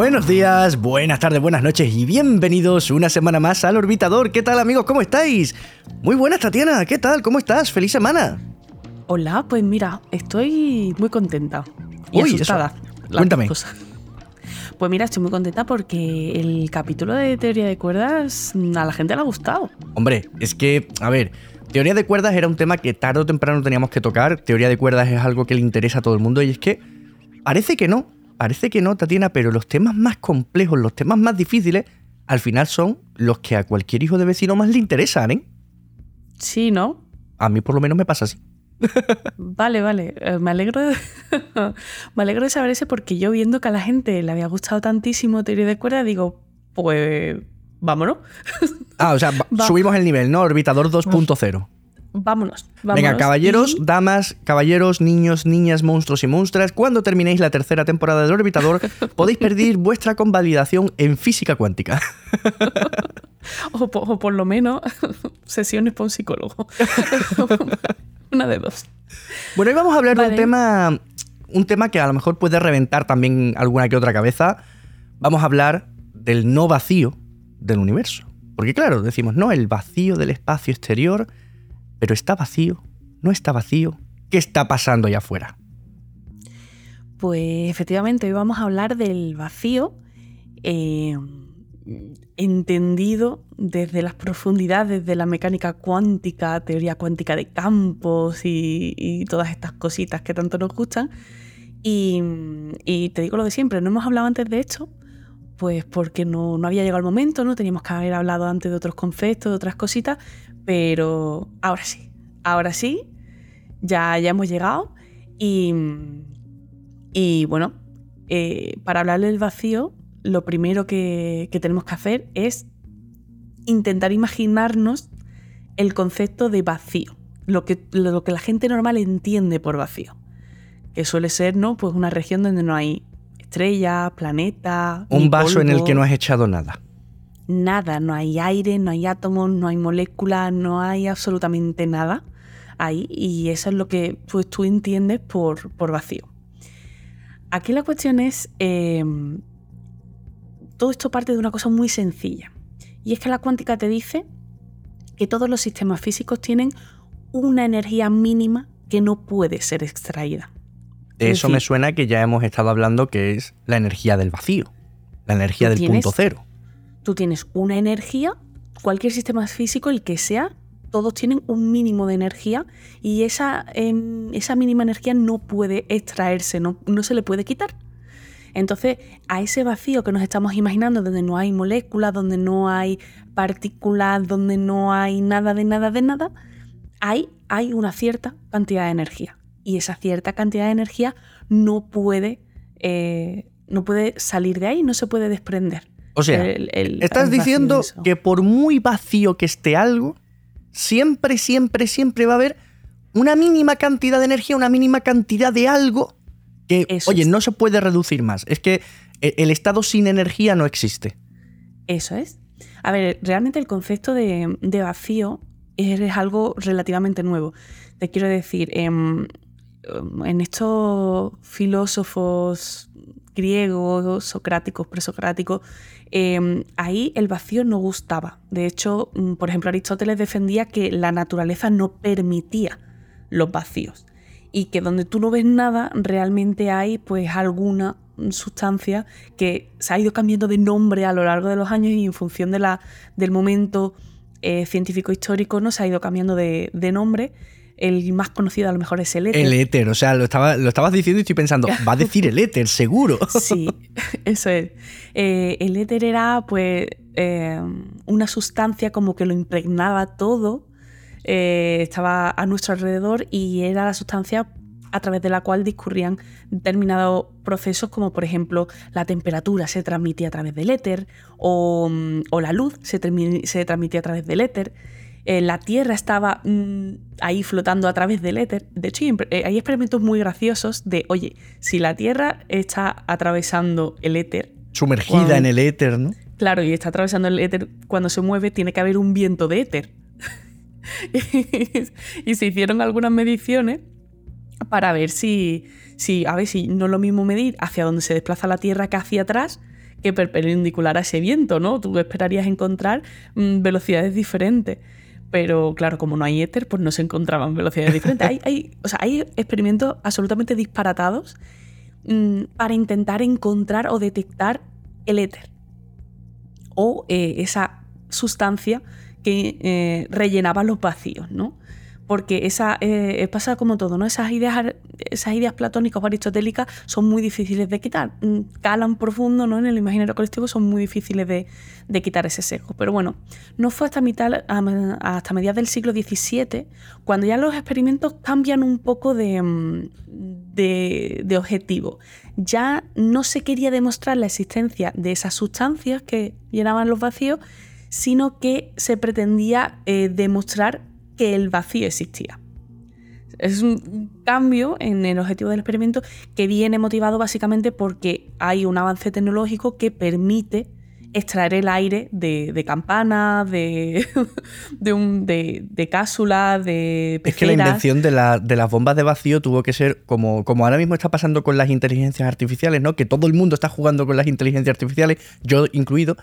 Buenos días, buenas tardes, buenas noches y bienvenidos una semana más al Orbitador. ¿Qué tal amigos? ¿Cómo estáis? Muy buenas Tatiana, ¿qué tal? ¿Cómo estás? ¡Feliz semana! Hola, pues mira, estoy muy contenta y Uy, asustada. eso. Cuéntame. cosas. Pues mira, estoy muy contenta porque el capítulo de teoría de cuerdas a la gente le ha gustado. Hombre, es que, a ver, teoría de cuerdas era un tema que tarde o temprano teníamos que tocar. Teoría de cuerdas es algo que le interesa a todo el mundo y es que parece que no, parece que no, Tatiana, pero los temas más complejos, los temas más difíciles, al final son los que a cualquier hijo de vecino más le interesan, ¿eh? Sí, ¿no? A mí por lo menos me pasa así. Vale, vale. Eh, me alegro de, me alegro de saber eso porque yo viendo que a la gente le había gustado tantísimo teoría de cuerdas, digo, pues vámonos. Ah, o sea, Va. subimos el nivel, ¿no? Orbitador 2.0. vámonos, vámonos. Venga, caballeros, Y- damas, caballeros, niños, niñas, monstruos y monstras, cuando terminéis la tercera temporada del Orbitador, podéis pedir vuestra convalidación en física cuántica. O, po- o por lo menos sesiones para un psicólogo. Una de dos. Bueno, hoy vamos a hablar de un tema, un tema que a lo mejor puede reventar también alguna que otra cabeza. Vamos a hablar del no vacío del universo. Porque claro, decimos, no, el vacío del espacio exterior, pero está vacío, no está vacío. ¿Qué está pasando allá afuera? Pues efectivamente, hoy vamos a hablar del vacío eh, entendido desde las profundidades de la mecánica cuántica, teoría cuántica de campos y, todas estas cositas que tanto nos gustan. Y, y te digo lo de siempre, no hemos hablado antes de esto, pues porque no, no había llegado el momento, no teníamos que haber hablado antes de otros conceptos, de otras cositas, pero ahora sí, ahora sí, ya, ya hemos llegado y, y bueno, eh, para hablar del vacío, lo primero que, que tenemos que hacer es intentar imaginarnos el concepto de vacío, lo que, lo que la gente normal entiende por vacío, que suele ser ¿no? pues una región donde no hay estrellas, planetas, Un vaso en el que no has echado nada. Nada, no hay aire, no hay átomos, no hay moléculas, no hay absolutamente nada ahí y eso es lo que pues, tú entiendes por, por vacío. Aquí la cuestión es, eh, todo esto parte de una cosa muy sencilla y es que la cuántica te dice que todos los sistemas físicos tienen una energía mínima que no puede ser extraída. De Es eso me suena que ya hemos estado hablando que es la energía del vacío, la energía ¿Tú del tienes? punto cero. Tú tienes una energía, cualquier sistema físico, el que sea, todos tienen un mínimo de energía y esa, em, esa mínima energía no puede extraerse, no, no se le puede quitar. Entonces, a ese vacío que nos estamos imaginando, donde no hay moléculas, donde no hay partículas, donde no hay nada de nada de nada, hay, una cierta cantidad de energía. Y esa cierta cantidad de energía no puede, eh, no puede salir de ahí, no se puede desprender. O sea, El- el- estás el diciendo que por muy vacío que esté algo, siempre, siempre, siempre va a haber una mínima cantidad de energía, una mínima cantidad de algo que, Eso oye, es. no se puede reducir más. Es que e- el estado sin energía no existe. Eso es. A ver, realmente el concepto de, de vacío es, es algo relativamente nuevo. Te quiero decir, em, en estos filósofos griegos, socráticos, presocráticos, em, ahí el vacío no gustaba. De hecho, mm, por ejemplo, Aristóteles defendía que la naturaleza no permitía los vacíos y que donde tú no ves nada realmente hay pues alguna sustancia que se ha ido cambiando de nombre a lo largo de los años y en función de la, del momento eh, científico histórico no se ha ido cambiando de, de nombre. El más conocido a lo mejor es el éter. El éter, o sea, lo, estaba, lo estabas diciendo y estoy pensando, va a decir el éter, seguro. Sí, eso es. Eh, el éter era pues eh, una sustancia como que lo impregnaba todo, eh, estaba a nuestro alrededor y era la sustancia a través de la cual discurrían determinados procesos como por ejemplo la temperatura se transmitía a través del éter o, mm, o la luz se, se transmitía a través del éter. Eh, la Tierra estaba mm, ahí flotando a través del éter. De hecho, hay, eh, hay experimentos muy graciosos de, oye, si la Tierra está atravesando el éter, Sumergida Cuando- en el éter, ¿no? claro, y está atravesando el éter, cuando se mueve tiene que haber un viento de éter. y se hicieron algunas mediciones para ver si, si, a ver si no es lo mismo medir hacia donde se desplaza la Tierra que hacia atrás, que perpendicular a ese viento, ¿no? Tú esperarías encontrar mm, velocidades diferentes. Pero claro, como no hay éter, pues no se encontraban velocidades diferentes. hay, hay, o sea, hay experimentos absolutamente disparatados mm, para intentar encontrar o detectar el éter o eh, esa sustancia que eh, rellenaba los vacíos, ¿no? Porque esa, eh, pasa como todo, ¿no? Esas ideas, esas ideas platónicas o aristotélicas son muy difíciles de quitar, mm, calan profundo ¿no? en el imaginario colectivo, son muy difíciles de, quitar ese sesgo. Pero bueno, no fue hasta, mitad, hasta mediados del siglo XVII cuando ya los experimentos cambian un poco de, mm, de, de objetivo. Ya no se quería demostrar la existencia de esas sustancias que llenaban los vacíos, sino que se pretendía eh, demostrar que el vacío existía. Es un cambio en el objetivo del experimento que viene motivado básicamente porque hay un avance tecnológico que permite extraer el aire de, campanas, de, de, un, de, de cápsulas, de Es que la invención de, las bombas de vacío tuvo que ser como, como ahora mismo está pasando con las inteligencias artificiales, ¿no? Que todo el mundo está jugando con las inteligencias artificiales, yo incluido.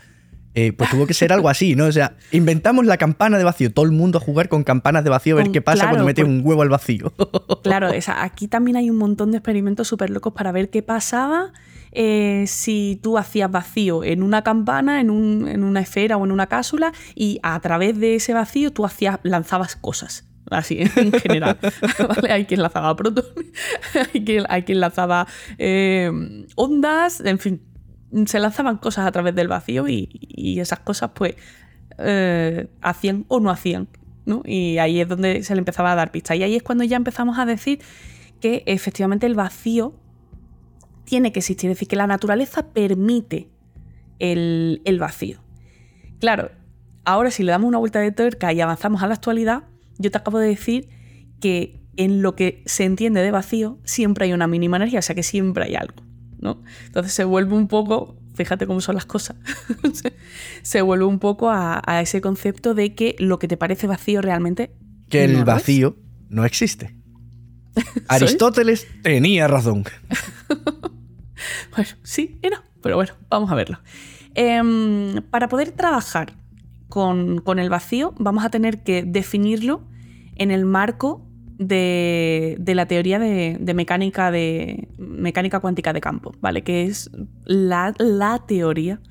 Eh, pues tuvo que ser algo así, ¿no? O sea, inventamos la campana de vacío, todo el mundo a jugar con campanas de vacío, a ver qué pasa cuando mete un huevo al vacío. Claro, aquí también hay un montón de experimentos súper locos para ver qué pasaba eh, si tú hacías vacío en una campana, en, una esfera o en una cápsula, y a través de ese vacío tú hacías, lanzabas cosas así en general. Hay quien lanzaba protones, hay quien, hay quien lanzaba eh, ondas, en fin, se lanzaban cosas a través del vacío y, esas cosas pues eh, hacían o no hacían. ¿no? Y ahí es donde se le empezaba a dar pistas. Y ahí es cuando ya empezamos a decir que efectivamente el vacío tiene que existir, es decir, que la naturaleza permite el, el vacío. Claro, ahora si le damos una vuelta de tuerca y avanzamos a la actualidad, yo te acabo de decir que en lo que se entiende de vacío siempre hay una mínima energía, o sea que siempre hay algo. Entonces se vuelve un poco, fíjate cómo son las cosas, se vuelve un poco a, ese concepto de que lo que te parece vacío realmente... Que el vacío no existe. Aristóteles tenía razón. bueno, sí y no, pero bueno, vamos a verlo. Em, para poder trabajar con, con, el vacío, vamos a tener que definirlo en el marco de, la teoría de, mecánica, de mecánica cuántica de campo, ¿vale? Que es la, teoría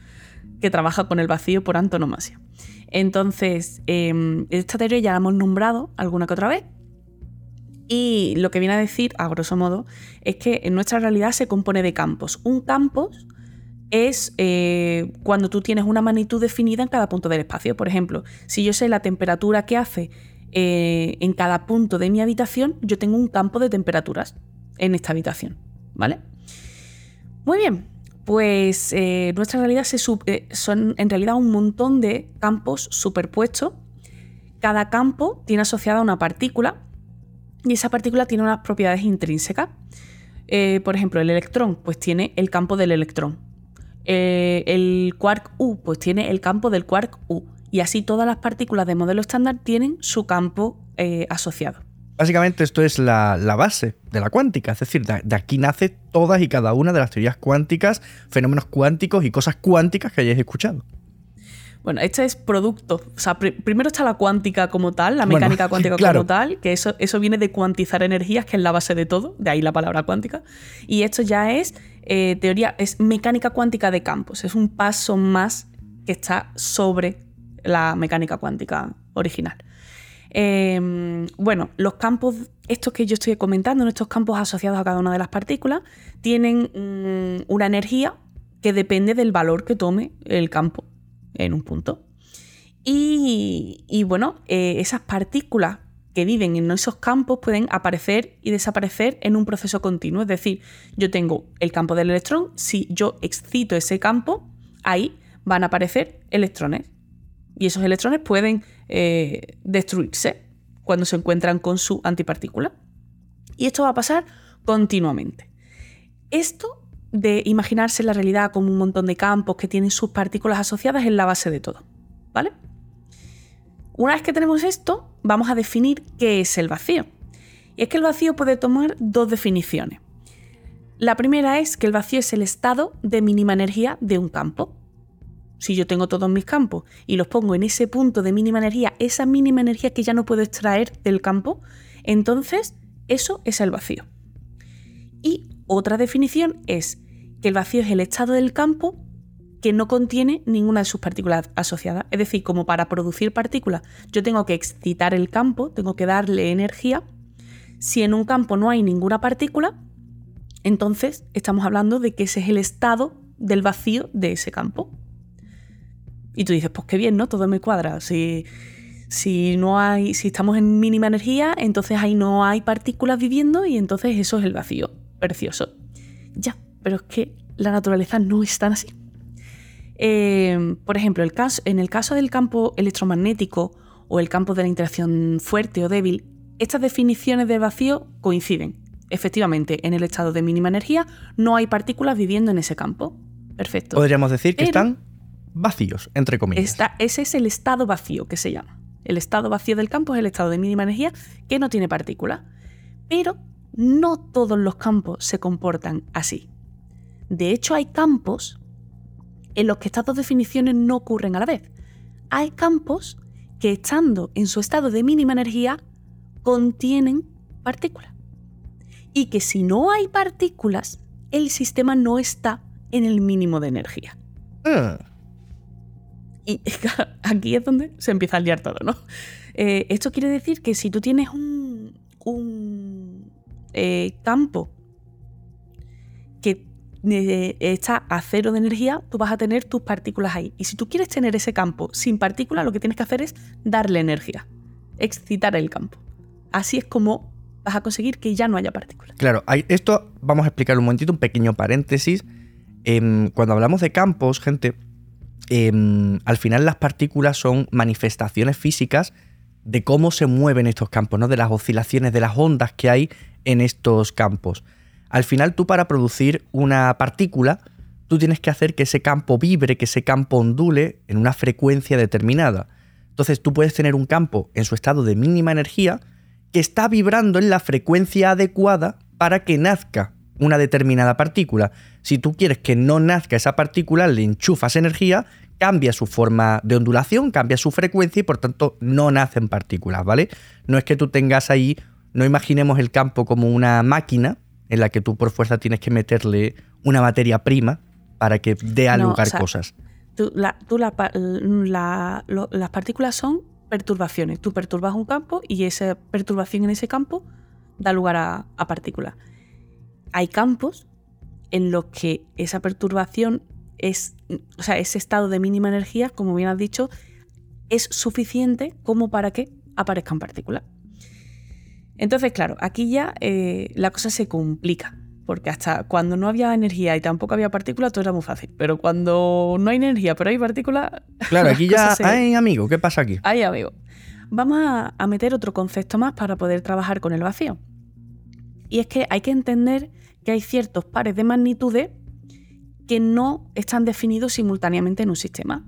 que trabaja con el vacío por antonomasia. Entonces, em, esta teoría ya la hemos nombrado alguna que otra vez. Y lo que viene a decir, a grosso modo, es que en nuestra realidad se compone de campos. Un campo es eh, cuando tú tienes una magnitud definida en cada punto del espacio. Por ejemplo, si yo sé la temperatura que hace eh, en cada punto de mi habitación yo tengo un campo de temperaturas en esta habitación, ¿vale? Muy bien, pues eh, nuestra realidad eh, son en realidad un montón de campos superpuestos. Cada campo tiene asociada una partícula y esa partícula tiene unas propiedades intrínsecas. por ejemplo, el electrón, pues tiene el campo del electrón. el quark U, pues tiene el campo del quark U. Y así todas las partículas de modelo estándar tienen su campo eh, asociado. Básicamente esto es la, base de la cuántica, es decir, de, aquí nace todas y cada una de las teorías cuánticas, fenómenos cuánticos y cosas cuánticas que hayáis escuchado. Bueno, este es producto. O sea, primero está la cuántica como tal, la mecánica cuántica como tal, que eso, eso viene de cuantizar energías, que es la base de todo, de ahí la palabra cuántica. Y esto ya es eh, teoría, es mecánica cuántica de campos, es un paso más que está sobre la mecánica cuántica original. Em, bueno, los campos, estos que yo estoy comentando, estos campos asociados a cada una de las partículas, tienen mm, una energía que depende del valor que tome el campo en un punto. Y, bueno, eh, esas partículas que viven en esos campos pueden aparecer y desaparecer en un proceso continuo. Es decir, yo tengo el campo del electrón, si yo excito ese campo, ahí van a aparecer electrones. Y esos electrones pueden eh, destruirse cuando se encuentran con su antipartícula. Y esto va a pasar continuamente. Esto de imaginarse la realidad como un montón de campos que tienen sus partículas asociadas es la base de todo. ¿Vale? Una vez que tenemos esto, vamos a definir qué es el vacío. Y es que el vacío puede tomar dos definiciones. La primera es que el vacío es el estado de mínima energía de un campo. Si yo tengo todos mis campos y los pongo en ese punto de mínima energía, esa mínima energía que ya no puedo extraer del campo, entonces eso es el vacío. Y otra definición es que el vacío es el estado del campo que no contiene ninguna de sus partículas asociadas. Es decir, como para producir partículas yo tengo que excitar el campo, tengo que darle energía. Si en un campo no hay ninguna partícula, entonces estamos hablando de que ese es el estado del vacío de ese campo. Y tú dices, pues qué bien, ¿no? Todo me cuadra. Si, si no hay, si estamos en mínima energía, entonces ahí no hay partículas viviendo y entonces eso es el vacío. Precioso. Ya, pero es que la naturaleza no es tan así. Eh, por ejemplo, el caso, en el caso del campo electromagnético o el campo de la interacción fuerte o débil, estas definiciones de vacío coinciden. Efectivamente, en el estado de mínima energía no hay partículas viviendo en ese campo. Perfecto. Podríamos decir que están vacíos, entre comillas. ese es el estado vacío que se llama. El estado vacío del campo es el estado de mínima energía que no tiene partículas. Pero no todos los campos se comportan así. De hecho, hay campos en los que estas dos definiciones no ocurren a la vez. Hay campos que estando en su estado de mínima energía contienen partículas. Y que si no hay partículas, el sistema no está en el mínimo de energía. Ah. Y aquí es donde se empieza a liar todo, ¿no? Eh, esto quiere decir que si tú tienes un, eh, campo que eh, está a cero de energía, tú vas a tener tus partículas ahí. Y si tú quieres tener ese campo sin partículas, lo que tienes que hacer es darle energía, excitar el campo. Así es como vas a conseguir que ya no haya partículas. Claro, esto vamos a explicar un momentito, un pequeño paréntesis. Em, cuando hablamos de campos, gente, Em, al final las partículas son manifestaciones físicas de cómo se mueven estos campos, ¿no? de las oscilaciones, de las ondas que hay en estos campos. Al final tú para producir una partícula, tú tienes que hacer que ese campo vibre, que ese campo ondule en una frecuencia determinada. Entonces tú puedes tener un campo en su estado de mínima energía que está vibrando en la frecuencia adecuada para que nazca una determinada partícula. Si tú quieres que no nazca esa partícula, le enchufas energía, cambia su forma de ondulación, cambia su frecuencia y por tanto no nacen partículas, ¿vale? No es que tú tengas ahí, no imaginemos el campo como una máquina en la que tú por fuerza tienes que meterle una materia prima para que dé a lugar cosas. las partículas son perturbaciones. Tú perturbas un campo y esa perturbación en ese campo da lugar a partículas hay campos en los que esa perturbación es, o sea, ese estado de mínima energía, como bien has dicho, es suficiente como para que aparezcan partículas. Entonces, claro, aquí ya eh, la cosa se complica, porque hasta cuando no había energía y tampoco había partículas, todo era muy fácil. Pero cuando no hay energía, pero hay partículas. Claro, aquí ya hay amigo. ¿Qué pasa aquí? Hay amigo. Vamos a meter otro concepto más para poder trabajar con el vacío. Y es que hay que entender que hay ciertos pares de magnitudes que no están definidos simultáneamente en un sistema.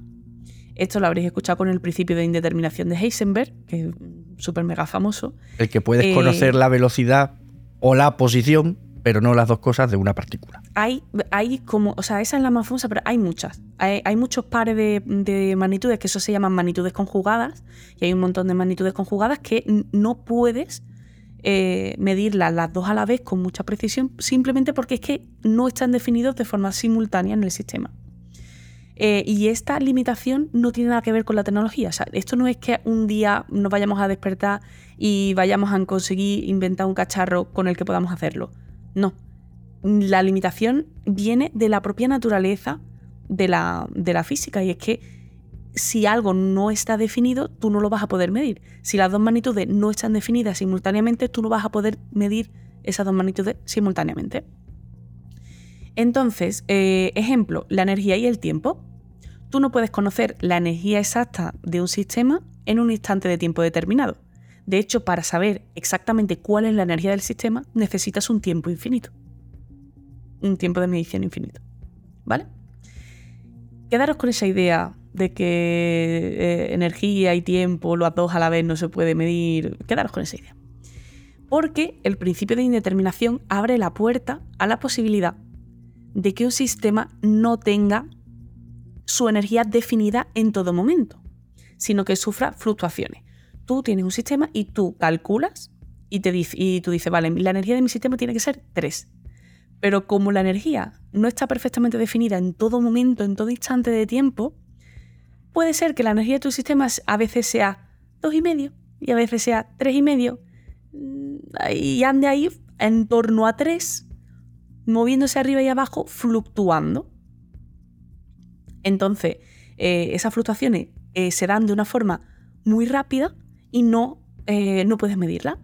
Esto lo habréis escuchado con el principio de indeterminación de Heisenberg, que es súper mega famoso. El que puedes conocer eh, la velocidad o la posición, pero no las dos cosas de una partícula. Hay, hay como, o sea, esa es la más famosa, pero hay muchas. Hay, muchos pares de, de, magnitudes que eso se llaman magnitudes conjugadas, y hay un montón de magnitudes conjugadas que no puedes eh, medirlas las dos a la vez con mucha precisión, simplemente porque es que no están definidos de forma simultánea en el sistema. Eh, y esta limitación no tiene nada que ver con la tecnología. esto no es que un día nos vayamos a despertar y vayamos a conseguir inventar un cacharro con el que podamos hacerlo. No. La limitación viene de la propia naturaleza de la, de la física y es que si algo no está definido, tú no lo vas a poder medir. Si las dos magnitudes no están definidas simultáneamente, tú no vas a poder medir esas dos magnitudes simultáneamente. Entonces, eh, ejemplo, la energía y el tiempo. Tú no puedes conocer la energía exacta de un sistema en un instante de tiempo determinado. De hecho, para saber exactamente cuál es la energía del sistema, necesitas un tiempo infinito. Un tiempo de medición infinito. ¿Vale? Quedaros con esa idea de que eh, energía y tiempo, los dos a la vez no se puede medir. Quedaros con esa idea. Porque el principio de indeterminación abre la puerta a la posibilidad de que un sistema no tenga su energía definida en todo momento, sino que sufra fluctuaciones. Tú tienes un sistema y tú calculas y, te y tú dices, vale, la energía de mi sistema tiene que ser 3. Pero como la energía no está perfectamente definida en todo momento, en todo instante de tiempo, puede ser que la energía de tu sistema a veces sea 2,5 y a veces sea 3,5 mm, y ande ahí en torno a 3, moviéndose arriba y abajo, fluctuando. Entonces, eh, esas fluctuaciones eh, se dan de una forma muy rápida y no, eh, no puedes medirla.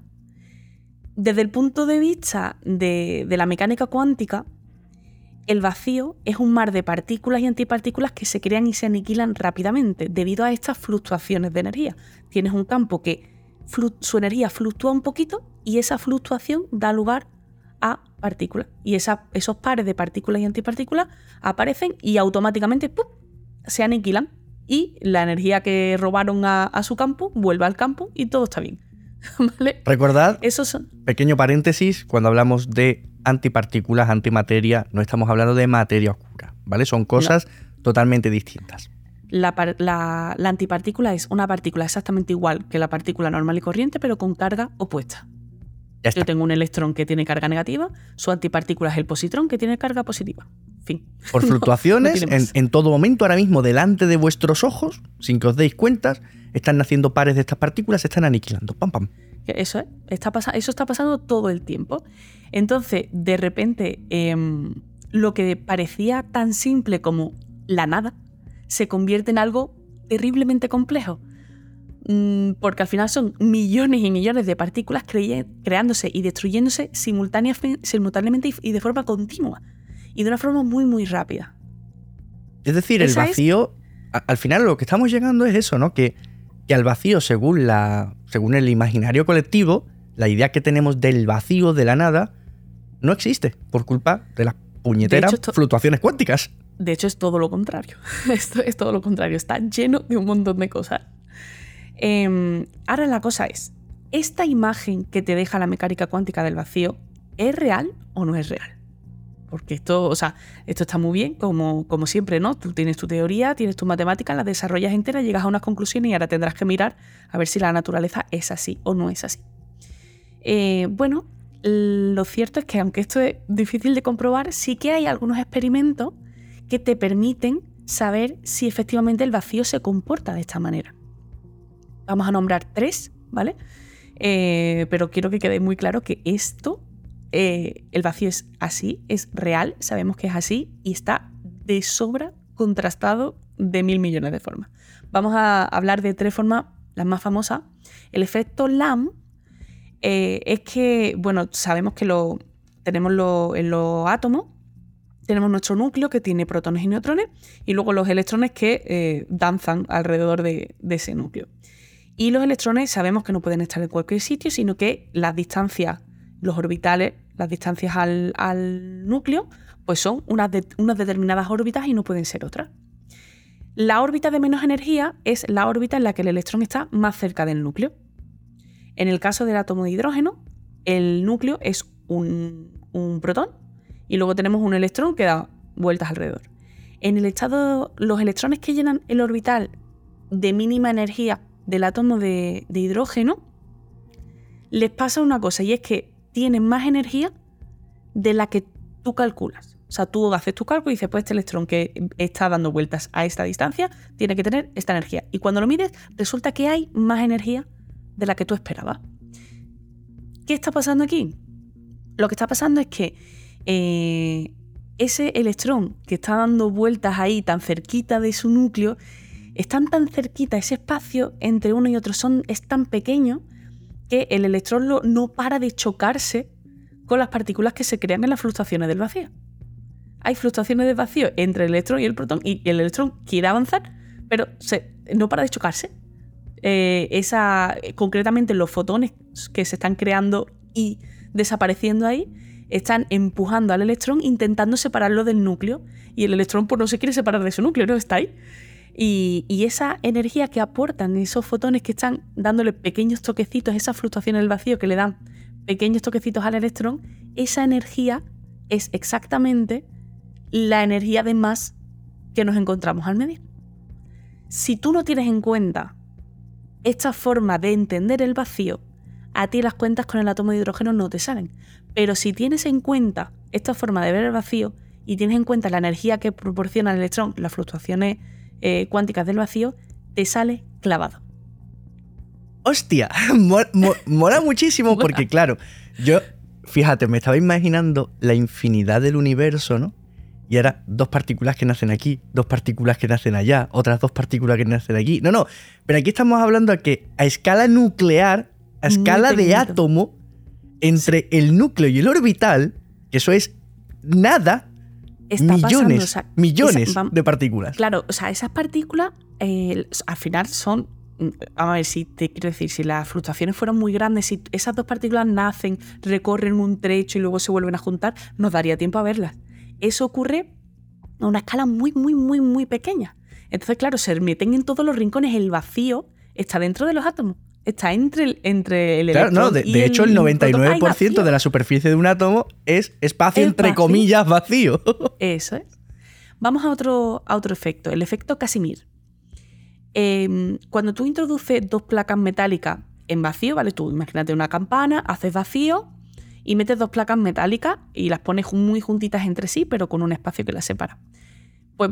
Desde el punto de vista de, la mecánica cuántica, el vacío es un mar de partículas y antipartículas que se crean y se aniquilan rápidamente debido a estas fluctuaciones de energía. Tienes un campo que su energía fluctúa un poquito y esa fluctuación da lugar a partículas. Y esos pares de partículas y antipartículas aparecen y automáticamente se aniquilan. Y la energía que robaron a, a su campo vuelve al campo y todo está bien. Recordad, pequeño paréntesis, cuando hablamos de antipartículas, antimateria, no estamos hablando de materia oscura, ¿vale? Son cosas totalmente distintas. La, antipartícula es una partícula exactamente igual que la partícula normal y corriente, pero con carga opuesta. Yo tengo un electrón que tiene carga negativa, su antipartícula es el positrón que tiene carga positiva. Fin. Por fluctuaciones, en, en, todo momento, ahora mismo, delante de vuestros ojos, sin que os deis cuenta, están naciendo pares de estas partículas, se están aniquilando. Pam, pam. Eso, está eso está pasando todo el tiempo. Entonces, de repente, em, lo que parecía tan simple como la nada se convierte en algo terriblemente complejo. Mm, porque al final son millones y millones de partículas creándose y destruyéndose simultáneamente y de forma continua. Y de una forma muy, muy rápida. Es decir, el vacío, al final lo que estamos llegando es eso, ¿no? Que que al vacío, según, la, según el imaginario colectivo, la idea que tenemos del vacío, de la nada, no existe por culpa de las puñeteras fluctuaciones cuánticas. De hecho, es todo lo contrario. Esto es todo lo contrario. Está lleno de un montón de cosas. Em, ahora la cosa es, ¿esta imagen que te deja la mecánica cuántica del vacío es real o no es real? Porque esto, o sea, esto está muy bien, como, como siempre, ¿no? Tú tienes tu teoría, tienes tu matemática, la desarrollas entera, llegas a unas conclusiones y ahora tendrás que mirar a ver si la naturaleza es así o no es así. Eh, bueno, lo cierto es que aunque esto es difícil de comprobar, sí que hay algunos experimentos que te permiten saber si efectivamente el vacío se comporta de esta manera. Vamos a nombrar tres, ¿vale? Eh, pero quiero que quede muy claro que esto eh, el vacío es así, es real, sabemos que es así y está de sobra contrastado de mil millones de formas. Vamos a hablar de tres formas, las más famosas. El efecto LAM eh, es que, bueno, sabemos que lo, tenemos en los átomos, tenemos nuestro núcleo que tiene protones y neutrones y luego los electrones que eh, danzan alrededor de, de ese núcleo. Y los electrones sabemos que no pueden estar en cualquier sitio, sino que las distancias, los orbitales, las distancias al, núcleo, pues son unas, determinadas órbitas y no pueden ser otras. La órbita de menos energía es la órbita en la que el electrón está más cerca del núcleo. En el caso del átomo de hidrógeno, el núcleo es un, protón y luego tenemos un electrón que da vueltas alrededor. En el estado, los electrones que llenan el orbital de mínima energía del átomo de hidrógeno, les pasa una cosa y es que tienen más energía de la que tú calculas. O sea, tú haces tu cálculo y dices, pues este electrón que está dando vueltas a esta distancia tiene que tener esta energía. Y cuando lo mides, resulta que hay más energía de la que tú esperabas. ¿Qué está pasando aquí? Lo que está pasando es que eh, ese electrón que está dando vueltas ahí tan cerquita de su núcleo, están tan cerquita, ese espacio entre uno y otro son, es tan pequeño que el electrón no para de chocarse con las partículas que se crean en las fluctuaciones del vacío. Hay fluctuaciones de vacío entre el electrón y el protón y el electrón quiere avanzar, pero no para de chocarse. Eh, esa, concretamente los fotones que se están creando y desapareciendo ahí están empujando al electrón intentando separarlo del núcleo y el electrón pues no se quiere separar de su núcleo, no está ahí. Y, esa energía que aportan esos fotones que están dándole pequeños toquecitos, esas fluctuaciones del vacío que le dan pequeños toquecitos al electrón, esa energía es exactamente la energía de más que nos encontramos al medir. Si tú no tienes en cuenta esta forma de entender el vacío, a ti las cuentas con el átomo de hidrógeno no te salen. Pero si tienes en cuenta esta forma de ver el vacío y tienes en cuenta la energía que proporciona el electrón, las fluctuaciones eh, cuánticas del vacío, te sale clavado. Hostia, mola muchísimo porque claro, yo, fíjate, me estaba imaginando la infinidad del universo, ¿no? Y ahora dos partículas que nacen aquí, dos partículas que nacen allá, otras dos partículas que nacen aquí. No, no, pero aquí estamos hablando de que a escala nuclear, a escala de átomo, entre el núcleo y el orbital, que eso es nada, millones, millones de partículas. Claro, o sea, esas partículas eh, al final son mm, a ver, si te quiero decir, si las fluctuaciones fueran muy grandes, si esas dos partículas nacen, recorren un trecho y luego se vuelven a juntar, nos daría tiempo a verlas. Eso ocurre a una escala muy, muy, muy, muy pequeña. Entonces, claro, se meten en todos los rincones. El vacío está dentro de los átomos. Está entre el, entre el claro, no, de, hecho, el 99% de la superficie de un átomo es espacio, entre comillas, vacío. Eso es. Vamos a otro, a otro efecto, el efecto Casimir. Em, cuando tú introduces dos placas metálicas en vacío, ¿vale? Tú imagínate una campana, haces vacío, y metes dos placas metálicas y las pones muy juntitas entre sí, pero con un espacio que las separa. Pues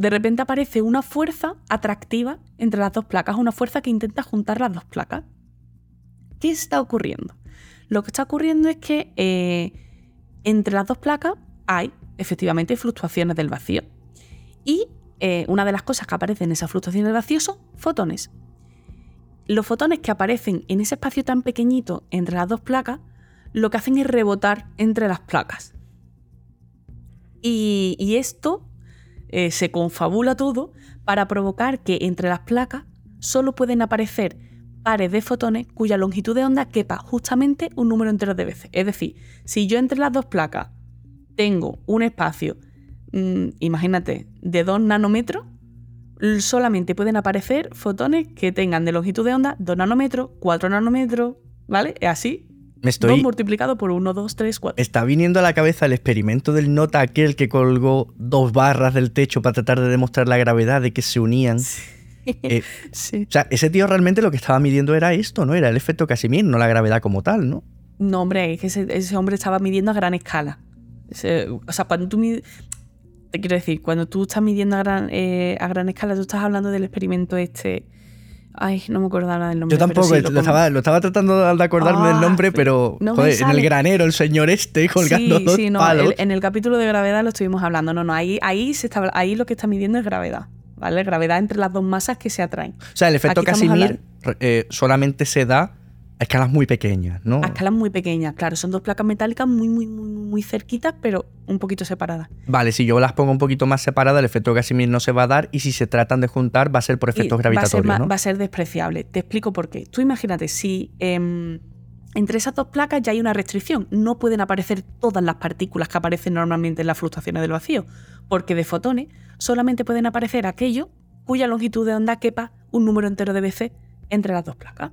de repente aparece una fuerza atractiva entre las dos placas, una fuerza que intenta juntar las dos placas. ¿Qué está ocurriendo? Lo que está ocurriendo es que eh, entre las dos placas hay efectivamente fluctuaciones del vacío. Y eh, una de las cosas que aparecen en esas fluctuaciones del vacío son fotones. Los fotones que aparecen en ese espacio tan pequeñito entre las dos placas lo que hacen es rebotar entre las placas. Y, esto eh, se confabula todo para provocar que entre las placas solo pueden aparecer pares de fotones cuya longitud de onda quepa justamente un número entero de veces. Es decir, si yo entre las dos placas tengo un espacio, mm, imagínate, de 2 nanómetros, solamente pueden aparecer fotones que tengan de longitud de onda 2 nanómetros, 4 nanómetros, ¿vale? Así me estoy... multiplicado por 1, 2, 3, 4. Está viniendo a la cabeza el experimento del nota aquel que colgó dos barras del techo para tratar de demostrar la gravedad de que se unían. Eh, sí. O sea, ese tío realmente lo que estaba midiendo era esto, ¿no? Era el efecto Casimir, no la gravedad como tal, ¿no? No, hombre, es que ese, hombre estaba midiendo a gran escala. o sea, cuando tú mides, te quiero decir, cuando tú estás midiendo a gran, eh, a gran escala, tú estás hablando del experimento este Ay, no me acordaba del nombre. Yo tampoco, lo, estaba, tratando de acordarme del ah, nombre, pero joder, en el granero, el señor este colgando sí, sí, no, en el capítulo de gravedad lo estuvimos hablando. No, no, ahí, ahí, se está, ahí lo que está midiendo es gravedad. ¿Vale? Gravedad entre las dos masas que se atraen. O sea, el efecto Casimir eh, solamente se da a escalas muy pequeñas, ¿no? A escalas muy pequeñas, claro. Son dos placas metálicas muy, muy, muy, muy cerquitas, pero un poquito separadas. Vale, si yo las pongo un poquito más separadas, el efecto Casimir no se va a dar y si se tratan de juntar va a ser por efectos gravitatorios, va a ser, Va a ser despreciable. Te explico por qué. Tú imagínate, si em, entre esas dos placas ya hay una restricción, no pueden aparecer todas las partículas que aparecen normalmente en las fluctuaciones del vacío, porque de fotones solamente pueden aparecer aquellos cuya longitud de onda quepa un número entero de veces entre las dos placas.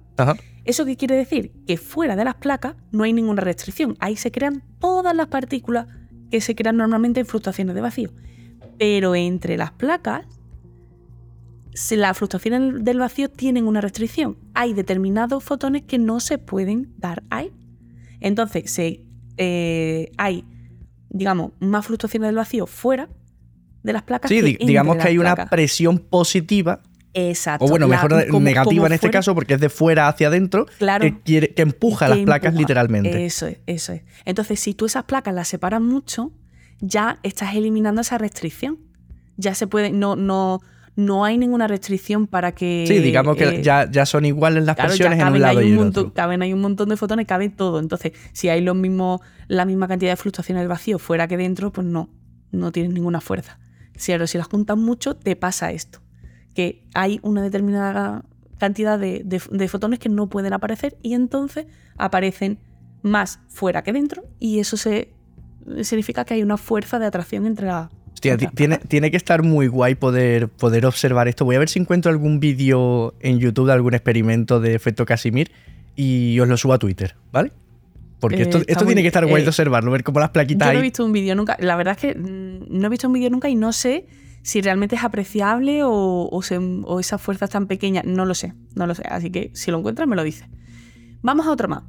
¿Eso qué quiere decir? Que fuera de las placas no hay ninguna restricción. Ahí se crean todas las partículas que se crean normalmente en fluctuaciones de vacío. Pero entre las placas, las fluctuaciones del vacío tienen una restricción. Hay determinados fotones que no se pueden dar ahí. Entonces, eh, hay, digamos, más fluctuaciones del vacío fuera de las placas. Sí, digamos que hay una presión positiva Exacto. O bueno, mejor negativa en este caso porque es de fuera hacia adentro que, quiere, que empuja las placas literalmente. Eso es, eso es. Entonces, si tú esas placas las separas mucho, ya estás eliminando esa restricción. Ya se puede, no, no, no hay ninguna restricción para que. Sí, digamos que eh, ya, ya, son iguales las presiones en un lado y en otro. Caben hay un montón de fotones, cabe todo. Entonces, si hay los mismos, la misma cantidad de fluctuaciones del vacío fuera que dentro, pues no, no tienes ninguna fuerza. Si, si las juntas mucho, te pasa esto que hay una determinada cantidad de, fotones que no pueden aparecer y entonces aparecen más fuera que dentro y eso se, significa que hay una fuerza de atracción entre la... Hostia, tiene, tiene, que estar muy guay poder, poder observar esto. Voy a ver si encuentro algún vídeo en YouTube de algún experimento de efecto Casimir y os lo subo a Twitter, ¿vale? Porque Eh, esto, esto tiene que estar guay de observarlo, ver cómo las plaquitas Yo no he visto un vídeo nunca. La verdad es que mm, no he visto un vídeo nunca y no sé si realmente es apreciable o, o, se- o esa fuerza es tan pequeña. No lo sé, no lo sé. Así que si lo encuentras me lo dices. Vamos a otro más.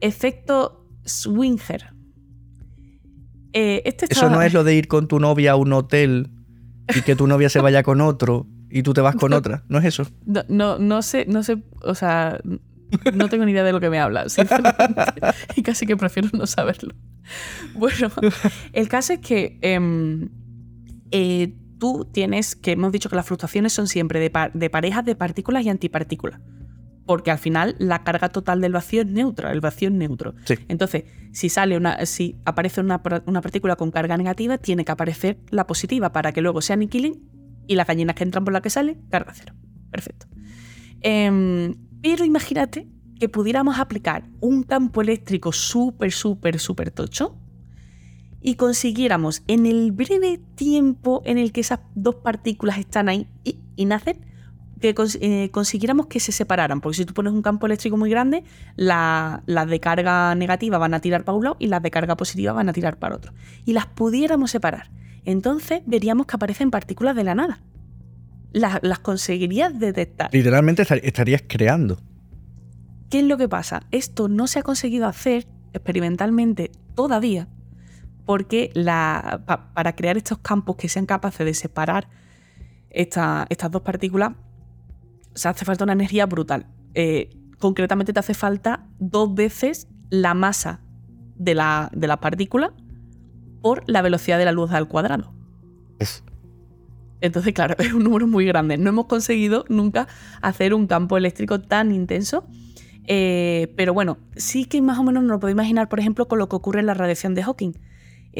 Efecto Swinger. Eh, este Eso no es lo de ir con tu novia a un hotel y que tu novia se vaya con otro y tú te vas con otra. No es eso. No, no, no sé, no sé, o sea, no tengo ni idea de lo que me hablas, sinceramente. y casi que prefiero no saberlo. Bueno, el caso es que em, eh, tú tienes, que hemos dicho que las fluctuaciones son siempre de, pa- de parejas de partículas y antipartículas. Porque al final la carga total del vacío es neutra, el vacío es neutro. Sí. Entonces, si sale una, si aparece una, una partícula con carga negativa, tiene que aparecer la positiva para que luego se aniquilen y las gallinas que entran por la que sale, carga cero. Perfecto. Em, pero imagínate que pudiéramos aplicar un campo eléctrico súper, súper, súper tocho y consiguiéramos en el breve tiempo en el que esas dos partículas están ahí y, y nacen, que cons- eh, consiguiéramos que se separaran. Porque si tú pones un campo eléctrico muy grande, la- las de carga negativa van a tirar para un lado y las de carga positiva van a tirar para otro. Y las pudiéramos separar. Entonces veríamos que aparecen partículas de la nada. Las, las conseguirías detectar. Literalmente estar- estarías creando. ¿Qué es lo que pasa? Esto no se ha conseguido hacer experimentalmente todavía porque la- pa- para crear estos campos que sean capaces de separar esta- estas dos partículas se hace falta una energía brutal. Eh, concretamente te hace falta dos veces la masa de la, de la partícula por la velocidad de la luz al cuadrado. Es- Entonces, claro, es un número muy grande. No hemos conseguido nunca hacer un campo eléctrico tan intenso. Eh, pero bueno, sí que más o menos nos lo puedo imaginar, por ejemplo, con lo que ocurre en la radiación de Hawking,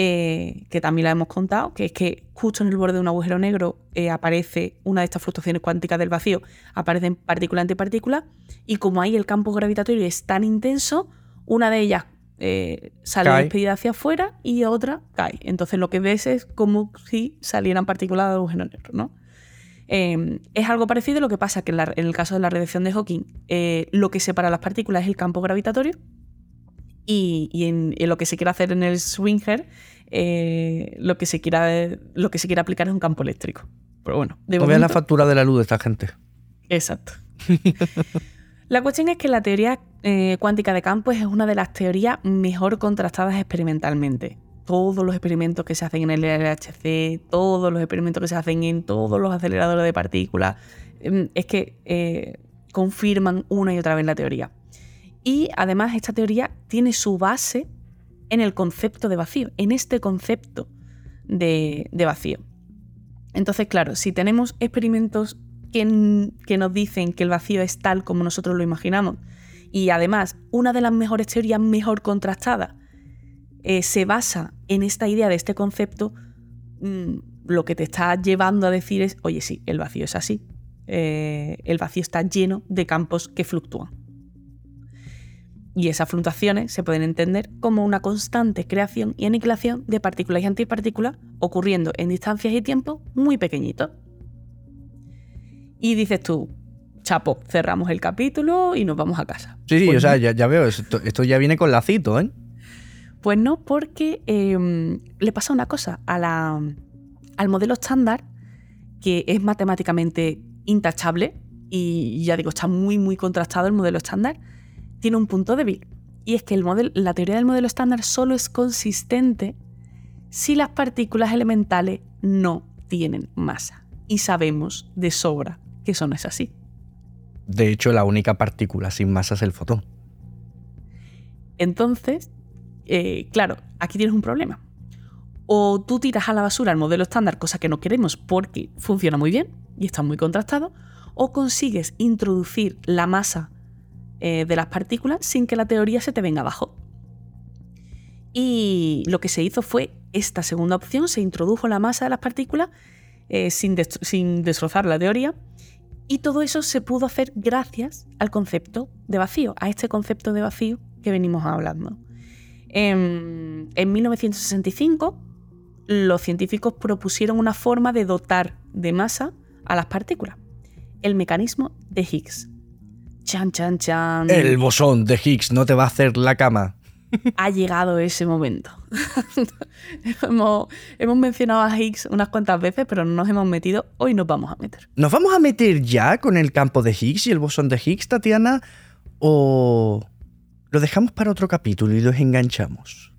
eh, que también la hemos contado, que es que justo en el borde de un agujero negro eh, aparece una de estas fluctuaciones cuánticas del vacío, aparecen partícula antipartícula, y como ahí el campo gravitatorio es tan intenso, una de ellas eh, sale Cae. despedida hacia afuera y otra cae. Entonces lo que ves es como si salieran partículas del agujero negro, ¿no? Eh, es algo parecido, lo que pasa que en, la- en el caso de la radiación de Hawking, eh, lo que separa las partículas es el campo gravitatorio y, y en, en lo que se quiere hacer en el Swinger, eh, lo, que se quiera, lo que se quiere aplicar es un campo eléctrico. Pero bueno, de veas la momento- factura de la luz de esta gente. Exacto. la cuestión es que la teoría eh, cuántica de campos es una de las teorías mejor contrastadas experimentalmente. Todos los experimentos que se hacen en el LHC, todos los experimentos que se hacen en todos los aceleradores de partículas, em, es que eh, confirman una y otra vez la teoría. Y además esta teoría tiene su base en el concepto de vacío, en este concepto de, vacío. Entonces, claro, si tenemos experimentos que, que nos dicen que el vacío es tal como nosotros lo imaginamos, y además una de las mejores teorías mejor contrastadas eh, se basa en esta idea de este concepto, mm, lo que te está llevando a decir es, oye, sí, el vacío es así. Eh, el vacío está lleno de campos que fluctúan. Y esas fluctuaciones se pueden entender como una constante creación y aniquilación de partículas y antipartículas ocurriendo en distancias y tiempos muy pequeñitos. Y dices tú, chapo, cerramos el capítulo y nos vamos a casa. Sí, sí, Pues o sea, ya, ya veo, esto, esto ya viene con lacito, ¿eh? Pues no, porque eh, le pasa una cosa a la- al modelo estándar que es matemáticamente intachable y ya digo, está muy, muy contrastado el modelo estándar, tiene un punto débil. Y es que el modelo, la teoría del modelo estándar solo es consistente si las partículas elementales no tienen masa. Y sabemos de sobra que eso no es así. De hecho, la única partícula sin masa es el fotón. Entonces, eh, claro, aquí tienes un problema. O tú tiras a la basura el modelo estándar, cosa que no queremos porque funciona muy bien y está muy contrastado, o consigues introducir la masa eh, de las partículas sin que la teoría se te venga abajo. Y lo que se hizo fue esta segunda opción, se introdujo la masa de las partículas eh, sin, sin destrozar la teoría, y todo eso se pudo hacer gracias al concepto de vacío, a este concepto de vacío que venimos hablando. En, en 1965, los científicos propusieron una forma de dotar de masa a las partículas, el mecanismo de Higgs. Chan, chan, chan. El bosón de Higgs no te va a hacer la cama. ha llegado ese momento. hemos, hemos, mencionado a Higgs unas cuantas veces, pero no nos hemos metido. Hoy nos vamos a meter. ¿Nos vamos a meter ya con el campo de Higgs y el bosón de Higgs, Tatiana? ¿O lo dejamos para otro capítulo y los enganchamos?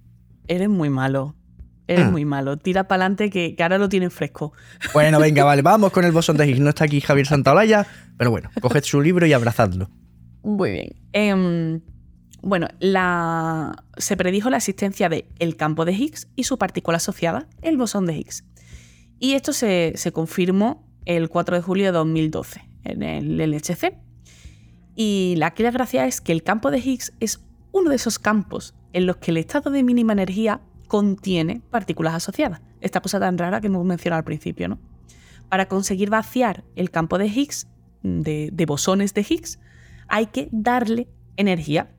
Eres muy malo. Eres ah. muy malo. Tira para adelante que, que, ahora lo tienen fresco. Bueno, venga, vale, vamos con el bosón de Higgs. No está aquí Javier Santaolalla, pero bueno, coged su libro y abrazadlo. Muy bien. Eh, bueno, la... se predijo la existencia del el campo de Higgs y su partícula asociada, el bosón de Higgs. Y esto se, confirmó el 4 de julio de 2012 en el LHC. Y la la gracia es que el campo de Higgs es uno de esos campos en los que el estado de mínima energía contiene partículas asociadas. Esta cosa tan rara que hemos mencionado al principio, ¿no? Para conseguir vaciar el campo de Higgs, de, bosones de Higgs, hay que darle energía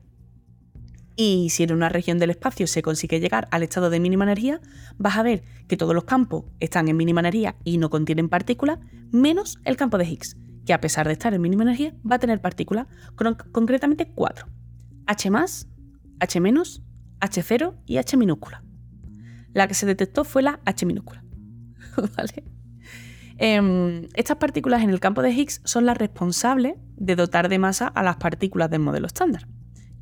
y si en una región del espacio se consigue llegar al estado de mínima energía, vas a ver que todos los campos están en mínima energía y no contienen partículas, menos el campo de Higgs, que a pesar de estar en mínima energía, va a tener partículas, concretamente cuatro. H H menos, H0 y H minúscula. La que se detectó fue la H minúscula. Em, estas partículas en el campo de Higgs son las responsables de dotar de masa a las partículas del modelo estándar,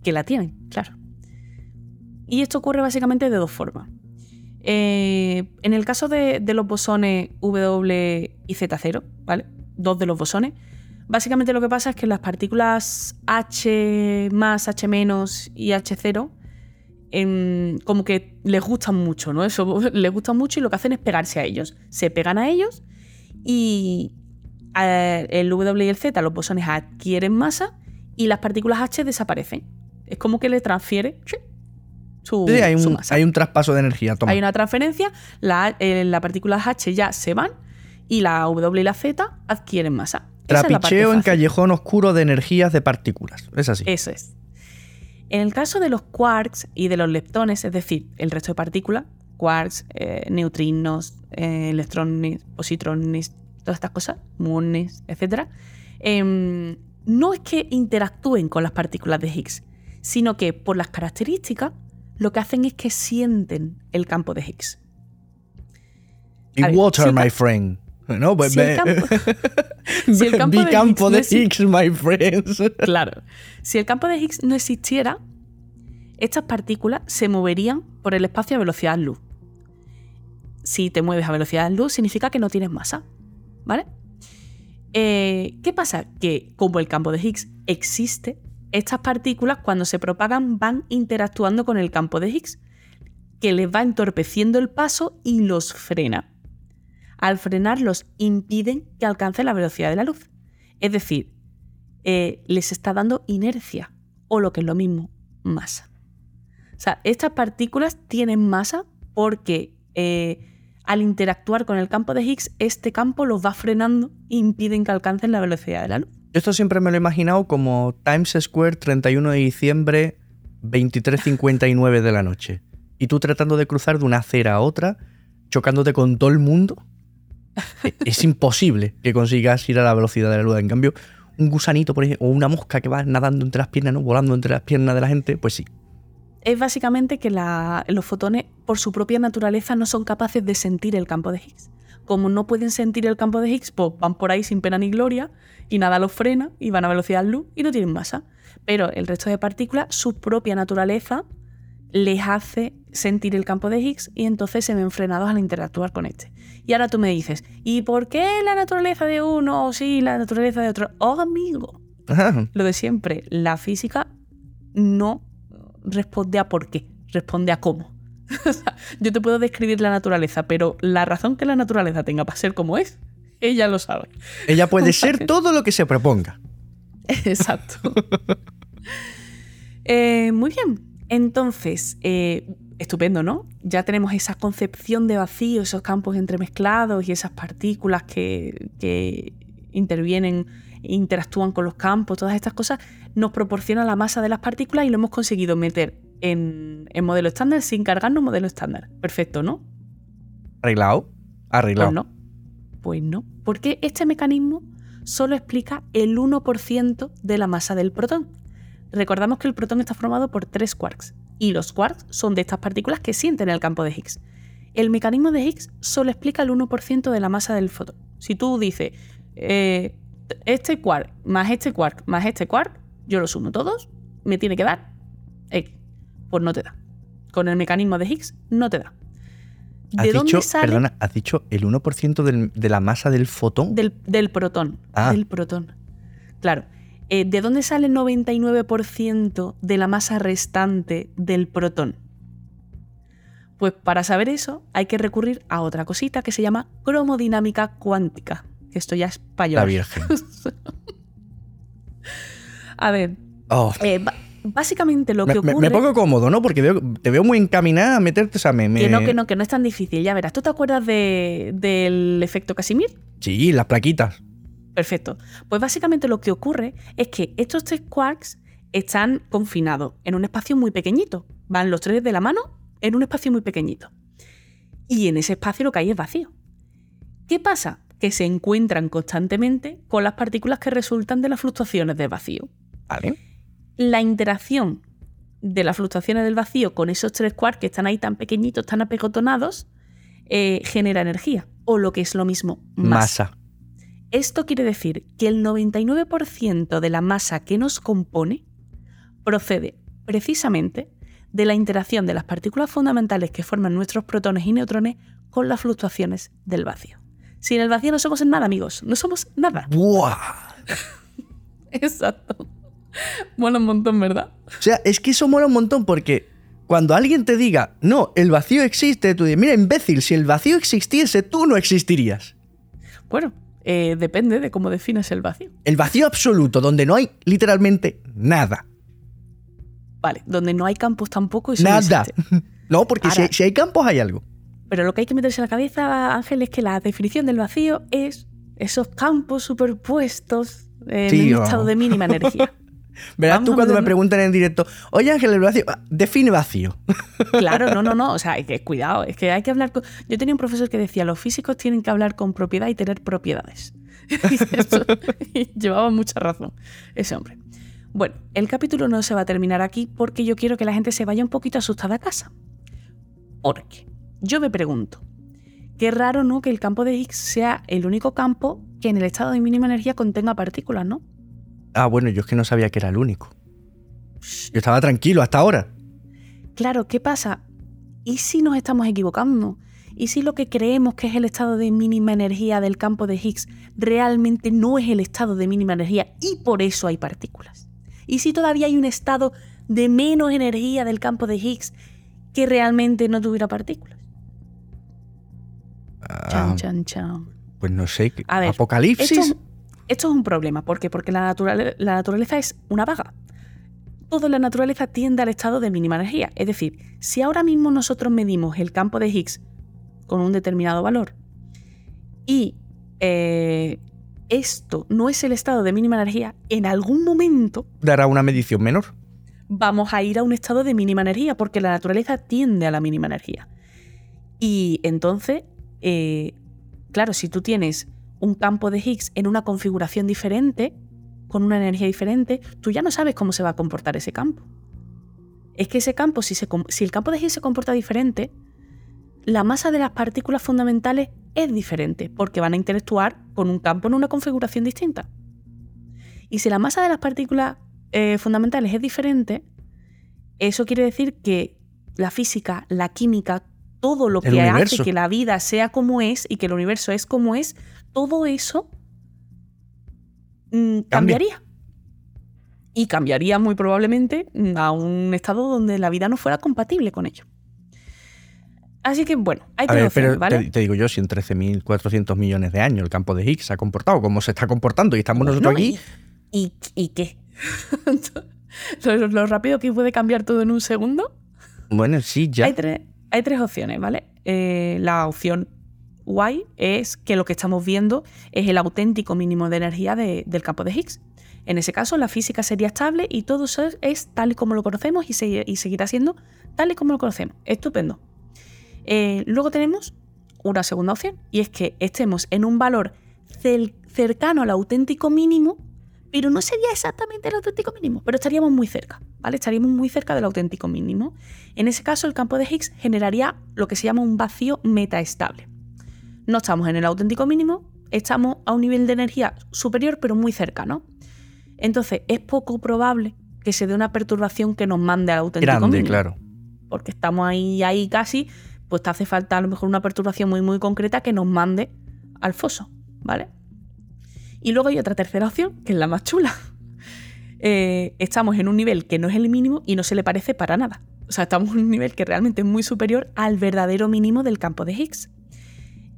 que la tienen, claro. Y esto ocurre básicamente de dos formas. Eh, en el caso de, los bosones W y Z0, ¿vale? Dos de los bosones, básicamente lo que pasa es que las partículas H más, H menos y H0 como que les gustan mucho, ¿no? Eso les gusta mucho y lo que hacen es pegarse a ellos. Se pegan a ellos y el W y el Z, los bosones adquieren masa y las partículas H desaparecen. Es como que le transfiere hay, un, hay un traspaso de energía. Hay una transferencia, eh, las partículas H ya se van y la W y la Z adquieren masa. Trapicheo en callejón oscuro de energías de partículas. Es así. Eso es. En el caso de los quarks y de los leptones, es decir, el resto de partículas, quarks, eh, neutrinos, eh, electrones, positrones, todas estas cosas, muones, etc., em, no es que interactúen con las partículas de Higgs, sino que por las características lo que hacen es que sienten el campo de Higgs. Y water, my friend. No, pues si el campo, si el campo, de, campo Higgs de Higgs, my friends. Claro. Si el campo de Higgs no existiera, estas partículas se moverían por el espacio a velocidad luz. Si te mueves a velocidad luz, significa que no tienes masa. ¿Vale? Eh, ¿Qué pasa? Que como el campo de Higgs existe, estas partículas cuando se propagan van interactuando con el campo de Higgs, que les va entorpeciendo el paso y los frena. Al frenarlos impiden que alcancen la velocidad de la luz. Es decir, eh, les está dando inercia, o lo que es lo mismo, masa. O sea, estas partículas tienen masa porque eh, al interactuar con el campo de Higgs, este campo los va frenando e impiden que alcancen la velocidad de la luz. Esto siempre me lo he imaginado como Times Square 31 de diciembre 23.59 de la noche. Y tú tratando de cruzar de una acera a otra, chocándote con todo el mundo. E-, es imposible que consigas ir a la velocidad de la luz. En cambio, un gusanito, por ejemplo, o una mosca que va nadando entre las piernas, ¿no? volando entre las piernas de la gente, pues sí. Es básicamente que los fotones, por su propia naturaleza, no son capaces de sentir el campo de Higgs como no pueden sentir el campo de Higgs, pues van por ahí sin pena ni gloria y nada los frena y van a velocidad luz y no tienen masa. Pero el resto de partículas, su propia naturaleza les hace sentir el campo de Higgs y entonces se ven frenados al interactuar con este. Y ahora tú me dices, ¿y por qué la naturaleza de uno o sí la naturaleza de otro? Oh, amigo. Lo de siempre, la física no responde a por qué, responde a cómo. yo te puedo describir la naturaleza, pero la razón que la naturaleza tenga para ser como es, ella lo sabe. Ella puede ser todo lo que se proponga. Exacto. Eh, muy bien. Entonces, eh, estupendo, ¿no? Ya tenemos esa concepción de vacío, esos campos entremezclados y esas partículas que, que intervienen, interactúan con los campos, todas estas cosas, nos proporcionan la masa de las partículas y lo hemos conseguido meter en, modelo estándar sin cargarnos modelo estándar. Perfecto, ¿no? Arreglado. Arreglado. Pues no. Pues no. Porque este mecanismo solo explica el 1% de la masa del protón. Recordamos que el protón está formado por tres quarks, y los quarks son de estas partículas que sienten el campo de Higgs. El mecanismo de Higgs solo explica el 1% de la masa del fotón. Si tú dices, eh, este quark más este quark más este quark, yo los sumo todos, me tiene que dar X. Pues no te da. Con el mecanismo de Higgs no te da. ¿Has ¿De dónde dicho, sale? Perdona, has dicho el 1% del- de la masa del fotón. Del, del protón. Ah. Del protón. Claro. Eh, ¿De dónde sale el 99% de la masa restante del protón? Pues para saber eso hay que recurrir a otra cosita que se llama cromodinámica cuántica. Esto ya es para la. Virgen. A ver, Oh, eh, básicamente lo que me- ocurre... me pongo cómodo, ¿no? Porque veo- te veo muy encaminada a meterte, o sea, me... me- Que no, que no, que no es tan difícil. Ya verás. ¿Tú te acuerdas de- del efecto Casimir? Sí, las plaquitas. Perfecto. Pues básicamente lo que ocurre es que estos tres quarks están confinados en un espacio muy pequeñito. Van los tres de la mano en un espacio muy pequeñito. Y en ese espacio lo que hay es vacío. ¿Qué pasa? Que se encuentran constantemente con las partículas que resultan de las fluctuaciones de vacío. ¿Vale? La interacción de las fluctuaciones del vacío con esos tres quarks que están ahí tan pequeñitos, tan apegotonados, eh, genera energía. O lo que es lo mismo, masa. Masa. Esto quiere decir que el 99% de la masa que nos compone procede precisamente de la interacción de las partículas fundamentales que forman nuestros protones y neutrones con las fluctuaciones del vacío. Sin el vacío no somos nada, amigos. No somos nada. ¡Buah! Exacto. Mola un montón, ¿verdad? O sea, es que eso mola un montón porque cuando alguien te diga, no, el vacío existe, tú dices, mira, imbécil, si el vacío existiese, tú no existirías. Bueno, eh, depende de cómo defines el vacío. El vacío absoluto, donde no hay literalmente nada. Vale, donde no hay campos tampoco. Eso Nada. No, porque si hay, Ahora- si hay campos hay algo. Pero lo que hay que meterse en la cabeza, Ángel, es que la definición del vacío es esos campos superpuestos en Sí, un estado de mínima energía. Verás Vamos tú cuando me preguntan en directo, oye Ángel, el vacío, define vacío. Claro, no, no, no. O sea, hay que cuidado. Es que hay que hablar con. Yo tenía un profesor que decía: los físicos tienen que hablar con propiedad y tener propiedades. Y llevaba mucha razón ese hombre. Bueno, el capítulo no se va a terminar aquí porque yo quiero que la gente se vaya un poquito asustada a casa. Porque yo me pregunto, qué raro, ¿no? Que el campo de Higgs sea el único campo que en el estado de mínima energía contenga partículas, ¿no? Ah, bueno, yo es que no sabía que era el único. Yo estaba tranquilo hasta ahora. Claro, ¿qué pasa? ¿Y si nos estamos equivocando? ¿Y si lo que creemos que es el estado de mínima energía del campo de Higgs realmente no es el estado de mínima energía y por eso hay partículas? ¿Y si todavía hay un estado de menos energía del campo de Higgs que realmente no tuviera partículas? Ah, Chan, chan, chan. pues no sé, ¿qué- A ver, apocalipsis. Esto, esto es un problema. ¿Por qué? Porque la, naturale- la naturaleza es una vaga. Toda la naturaleza tiende al estado de mínima energía. Es decir, si ahora mismo nosotros medimos el campo de Higgs con un determinado valor y eh, esto no es el estado de mínima energía, en algún momento Dará una medición menor. vamos a ir a un estado de mínima energía, porque la naturaleza tiende a la mínima energía. Y entonces, eh, claro, si tú tienes un campo de Higgs en una configuración diferente, con una energía diferente, tú ya no sabes cómo se va a comportar ese campo. Es que ese campo, si, se com- si el campo de Higgs se comporta diferente, la masa de las partículas fundamentales es diferente, porque van a interactuar con un campo en una configuración distinta. Y si la masa de las partículas eh, fundamentales es diferente, eso quiere decir que la física, la química, todo lo El que universo. hace que la vida sea como es y que el universo es como es, todo eso mm, cambiaría. Y cambiaría muy probablemente mm, a un estado donde la vida no fuera compatible con ello. Así que bueno, hay tres ver, pero ¿vale? te, te digo yo, si en 13.400 millones de años el campo de Higgs se ha comportado como se está comportando y estamos nosotros aquí, ¿Y, y, y qué? lo, lo rápido que puede cambiar todo en un segundo. bueno, sí, ya. Hay, tres, hay tres opciones, ¿vale? Eh, la opción guay es que lo que estamos viendo es el auténtico mínimo de energía de- del campo de Higgs. En ese caso, la física sería estable y todo eso es, tal y como lo conocemos y, se- y seguirá siendo tal y como lo conocemos. Estupendo. Eh, luego tenemos una segunda opción y es que estemos en un valor cercano al auténtico mínimo, pero no sería exactamente el auténtico mínimo, pero estaríamos muy cerca, ¿vale? Estaríamos muy cerca del auténtico mínimo. En ese caso, el campo de Higgs generaría lo que se llama un vacío metaestable. No estamos en el auténtico mínimo, estamos a un nivel de energía superior, pero muy cercano. Entonces, es poco probable que se dé una perturbación que nos mande al auténtico Grande, mínimo. claro. Porque estamos ahí, ahí casi, pues te hace falta a lo mejor una perturbación muy, muy concreta que nos mande al foso, ¿vale? Y luego hay otra tercera opción, que es la más chula. Eh, estamos en un nivel que no es el mínimo y no se le parece para nada. O sea, estamos en un nivel que realmente es muy superior al verdadero mínimo del campo de Higgs.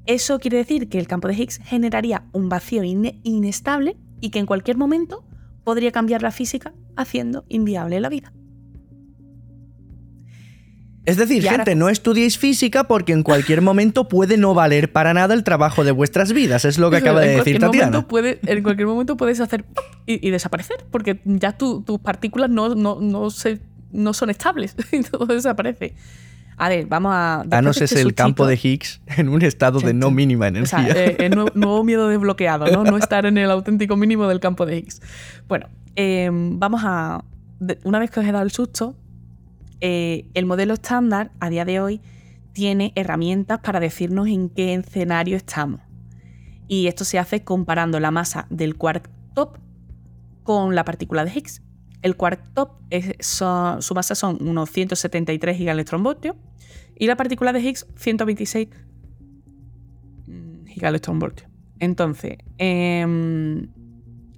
Eso quiere decir que el campo de Higgs generaría un vacío ine- inestable y que en cualquier momento podría cambiar la física haciendo inviable la vida. Es decir, ahora- gente, no estudiéis física porque en cualquier momento puede no valer para nada el trabajo de vuestras vidas. Es lo que acaba de decir Tatiana. puede- en cualquier momento puedes hacer y, y desaparecer, porque ya tu- tus partículas no, no, no, se, no son estables y todo desaparece. A ver, vamos a... De es este el campo de Higgs en un estado de no mínima O energía. sea, eh, el nuevo, nuevo miedo desbloqueado, ¿no? No estar en el auténtico mínimo del campo de Higgs. Bueno, eh, vamos a... Una vez que os he dado el susto, eh, el modelo estándar a día de hoy tiene herramientas para decirnos en qué escenario estamos. Y esto se hace comparando la masa del quark top con la partícula de Higgs. El quark top, es- son- su masa son unos 173 gigaelectronvoltios y la partícula de Higgs 126 mm, gigaelectronvoltios. Entonces, em,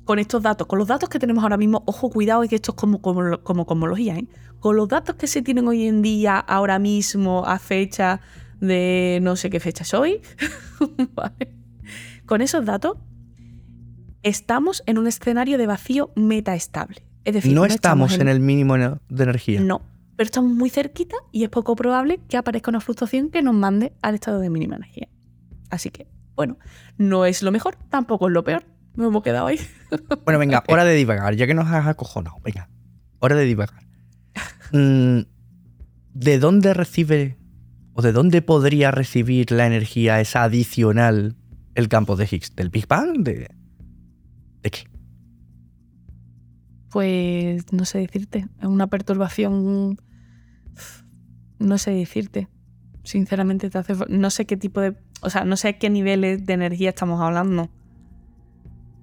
con estos datos, con los datos que tenemos ahora mismo, ojo, cuidado, es que esto es como, como, como cosmología, ¿eh? Con los datos que se tienen hoy en día, ahora mismo, a fecha de no sé qué fecha es hoy, ¿vale? Con esos datos, estamos en un escenario de vacío metaestable. Es decir, no estamos en el mínimo de energía. No, pero estamos muy cerquita y es poco probable que aparezca una fluctuación que nos mande al estado de mínima energía. Así que, bueno, no es lo mejor, tampoco es lo peor. Nos hemos quedado ahí. Bueno, venga, hora de divagar, ya que nos has acojonado. Venga, hora de divagar. Mm, ¿De dónde recibe o de dónde podría recibir la energía esa adicional el campo de Higgs? ¿Del Big Bang? ¿De, ¿De qué? Pues no sé decirte. Es una perturbación. No sé decirte. Sinceramente, te hace. No sé qué tipo de. O sea, no sé a qué niveles de energía estamos hablando.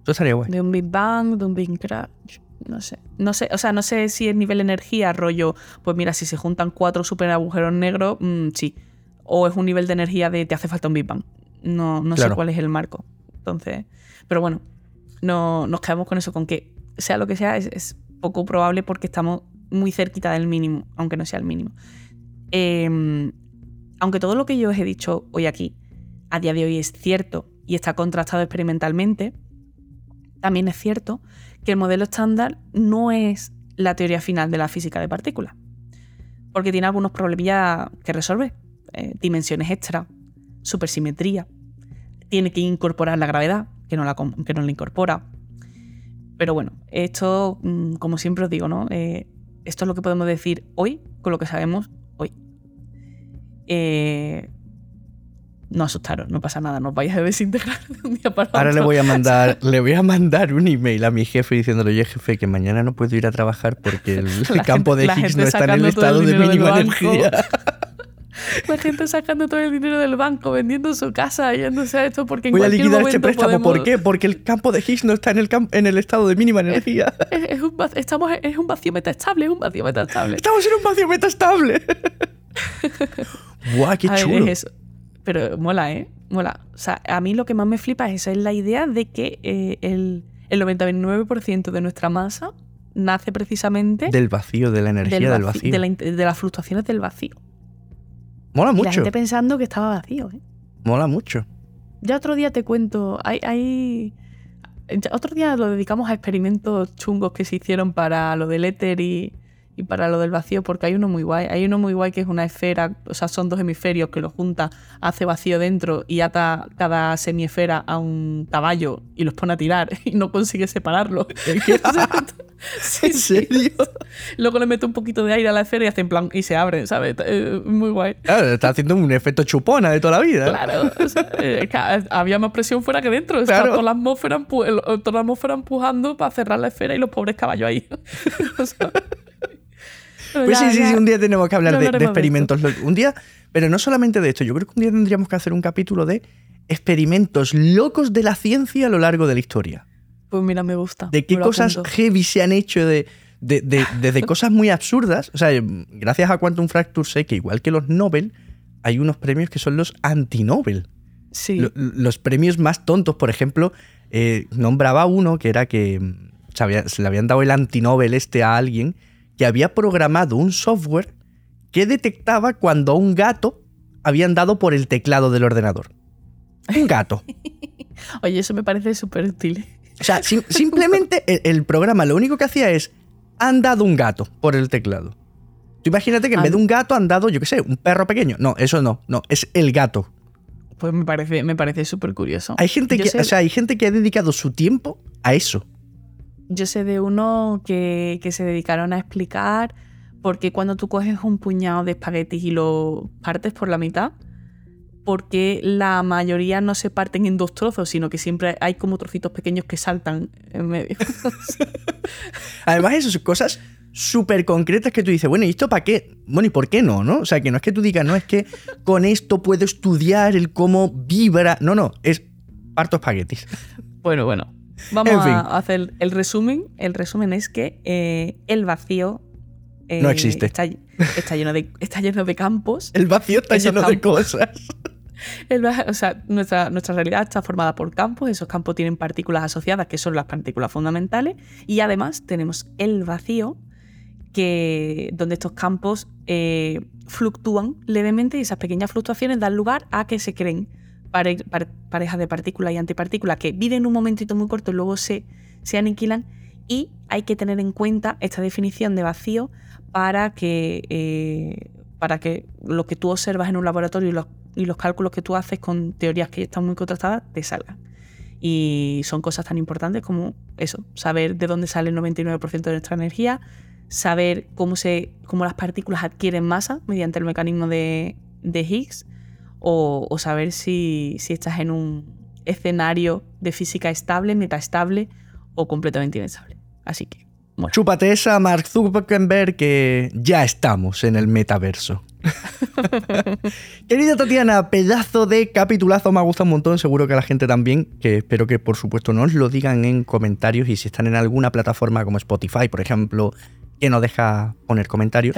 Eso estaría guay. De un Big Bang, de un Big Crash. No sé. No sé. O sea, no sé si es nivel energía, rollo. Pues mira, si se juntan cuatro super agujeros negros, mm, sí. O es un nivel de energía de te hace falta un Big Bang. No, no Claro. sé cuál es el marco. Entonces. Pero bueno, no, nos quedamos con eso, con que sea lo que sea, es, poco probable porque estamos muy cerquita del mínimo, aunque no sea el mínimo. Eh, aunque todo lo que yo os he dicho hoy aquí, a día de hoy es cierto y está contrastado experimentalmente, también es cierto que el modelo estándar no es la teoría final de la física de partículas, porque tiene algunos problemillas que resolver. Eh, dimensiones extra, supersimetría, tiene que incorporar la gravedad, que no la, que no la incorpora. Pero bueno, esto, mm, como siempre os digo, ¿no? Eh, esto es lo que podemos decir hoy con lo que sabemos hoy. Eh, no asustaros, no pasa nada, no os vais a desintegrar de un día para Ahora le otro. voy a mandar, le voy a mandar un email a mi jefe diciéndole, oye jefe, que mañana no puedo ir a trabajar porque el campo gente- de Higgs no está en el estado el de mínima energía. La gente sacando todo el dinero del banco, vendiendo su casa, yéndose a esto porque en Voy a cualquier liquidar este préstamo. ¿Por qué? Porque el campo de Higgs no está en el, en el estado de mínima energía. Es, es un, va- estamos, es un vacío metaestable, es un vacío metaestable. Estamos en un vacío metastable. ¡Guau, qué A ver, chulo! es eso. Pero mola, ¿eh? Mola. O sea, a mí lo que más me flipa es esa, es la idea de que eh, el, el 99% de nuestra masa nace precisamente Del vacío, de la energía del, vaci- vacío. De, la de las fluctuaciones del vacío. Mola Y la mucho. gente pensando que estaba vacío, ¿eh? Mola mucho. Ya otro día te cuento, hay, hay... otro día lo dedicamos a experimentos chungos que se hicieron para lo del éter y, y para lo del vacío, porque hay uno muy guay. Hay uno muy guay que es una esfera, o sea, son dos hemisferios que lo junta, hace vacío dentro y ata cada semiesfera a un caballo y los pone a tirar y no consigue separarlo. ¿En serio? Luego le mete un poquito de aire a la esfera y hace en plan y se abre, ¿sabes? Eh, muy guay. Claro, está haciendo un efecto chupona de toda la vida. Claro, o sea, eh, había más presión fuera que dentro. Está toda la atmósfera, toda la atmósfera empujando para cerrar la esfera y los pobres caballos ahí. o sea, pues sí, sí, sí, un día tenemos que hablar de, experimentos. Un día, pero no solamente de esto, yo creo que un día tendríamos que hacer un capítulo de experimentos locos de la ciencia a lo largo de la historia. Pues mira, me gusta. De qué cosas heavy se han hecho de, desde cosas muy absurdas. O sea, gracias a Quantum Fracture sé que igual que los Nobel, hay unos premios que son los anti-Nobel. Sí. los premios más tontos, por ejemplo, eh, nombraba uno que era que se, se le habían dado el anti-Nobel este a alguien que había programado un software que detectaba cuando un gato habían dado por el teclado del ordenador. Un gato. Oye, eso me parece súper útil. O sea, simplemente el, programa lo único que hacía es han dado un gato por el teclado. Tú imagínate que en vez de un gato han dado, yo qué sé, un perro pequeño. No, eso no, no, es el gato. Pues me parece, me parece súper curioso. Hay gente, que, o sea, hay gente que ha dedicado su tiempo a eso. Yo sé de uno que, se dedicaron a explicar por qué cuando tú coges un puñado de espaguetis y lo partes por la mitad, porque la mayoría no se parten en dos trozos, sino que siempre hay como trocitos pequeños que saltan en medio. Además, esas son cosas súper concretas que tú dices, bueno, ¿y esto para qué? Bueno, ¿y por qué no? ¿no? O sea, que no es que tú digas, no es que con esto puedo estudiar el cómo vibra. No, no, es parto espaguetis. Bueno, bueno. Vamos a hacer el resumen. El resumen es que eh, el vacío no eh, existe. Está, lleno de, está lleno de campos. El vacío está lleno de cosas. o sea, nuestra, nuestra realidad está formada por campos. Esos campos tienen partículas asociadas, que son las partículas fundamentales. Y además tenemos el vacío, que, donde estos campos eh, fluctúan levemente y esas pequeñas fluctuaciones dan lugar a que se creen parejas de partículas y antipartículas que viven un momentito muy corto y luego se, se aniquilan. Y hay que tener en cuenta esta definición de vacío para que, eh, para que lo que tú observas en un laboratorio y los, y los cálculos que tú haces con teorías que están muy contrastadas te salgan. Y son cosas tan importantes como eso, saber de dónde sale el 99% de nuestra energía, saber cómo, se, cómo las partículas adquieren masa mediante el mecanismo de, de Higgs, o, saber si, estás en un escenario de física estable, metaestable o completamente inestable. Así que, bueno. Chúpate esa, Mark Zuckerberg, que ya estamos en el metaverso. Querida Tatiana, pedazo de capitulazo, me ha gustado un montón, seguro que a la gente también, que espero que por supuesto nos lo digan en comentarios y si están en alguna plataforma como Spotify, por ejemplo, que nos deja poner comentarios,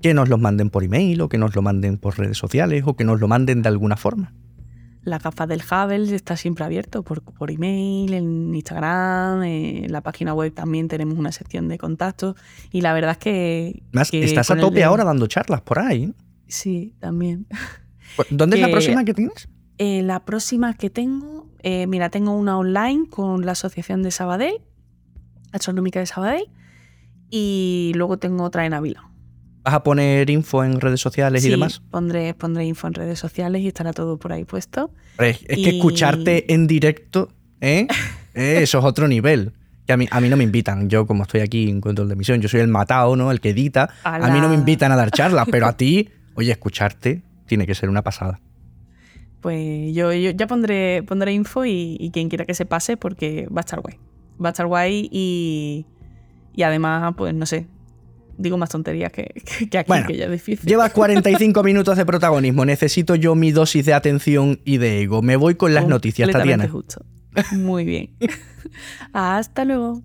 que nos los manden por email o que nos lo manden por redes sociales o que nos lo manden de alguna forma. La capa del Hubble está siempre abierto por, por email, en Instagram, en la página web también tenemos una sección de contactos y la verdad es que... Más, estás a tope ahora dando charlas por ahí. Sí, también. Pues, ¿Dónde es la próxima que tienes? Eh, la próxima que tengo, eh, mira, tengo una online con la Asociación de Sabadell, Astronómica de Sabadell, y luego tengo otra en Ávila. ¿Vas a poner info en redes sociales y demás? Pondré, pondré info en redes sociales y estará todo por ahí puesto. Es, que escucharte en directo, ¿eh? ¿eh? Eso es otro nivel. Que a mí, a mí no me invitan. Yo, como estoy aquí en control de emisión, yo soy el matado, ¿no? El que edita. A mí no me invitan a dar charlas, pero a ti, oye, escucharte tiene que ser una pasada. Pues yo, ya pondré, pondré info y, y quien quiera que se pase porque va a estar guay. Va a estar guay y y además, pues no sé, digo más tonterías que, que aquí, que ya es difícil. Llevas 45 minutos de protagonismo. Necesito yo mi dosis de atención y de ego. Me voy con las noticias, Tatiana. Justo. Muy bien. Hasta luego.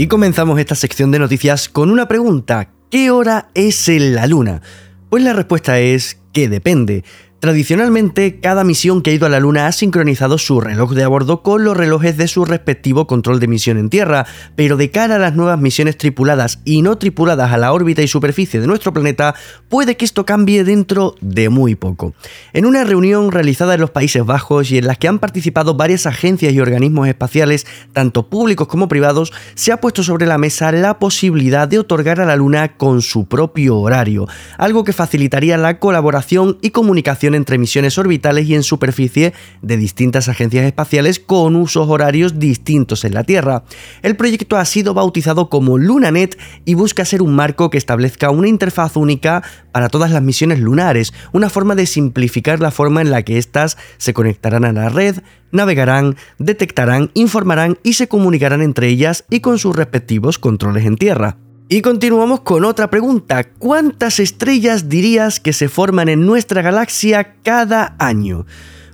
Y comenzamos esta sección de noticias con una pregunta. ¿Qué hora es en la Luna? Pues la respuesta es que depende. Tradicionalmente, cada misión que ha ido a la Luna ha sincronizado su reloj de a bordo con los relojes de su respectivo control de misión en Tierra, pero de cara a las nuevas misiones tripuladas y no tripuladas a la órbita y superficie de nuestro planeta, puede que esto cambie dentro de muy poco. En una reunión realizada en los Países Bajos y en la que han participado varias agencias y organismos espaciales, tanto públicos como privados, se ha puesto sobre la mesa la posibilidad de otorgar a la Luna con su propio horario, algo que facilitaría la colaboración y comunicación entre misiones orbitales y en superficie de distintas agencias espaciales con usos horarios distintos en la Tierra. El proyecto ha sido bautizado como LunaNet y busca ser un marco que establezca una interfaz única para todas las misiones lunares, una forma de simplificar la forma en la que éstas se conectarán a la red, navegarán, detectarán, informarán y se comunicarán entre ellas y con sus respectivos controles en Tierra. Y continuamos con otra pregunta. ¿Cuántas estrellas dirías que se forman en nuestra galaxia cada año?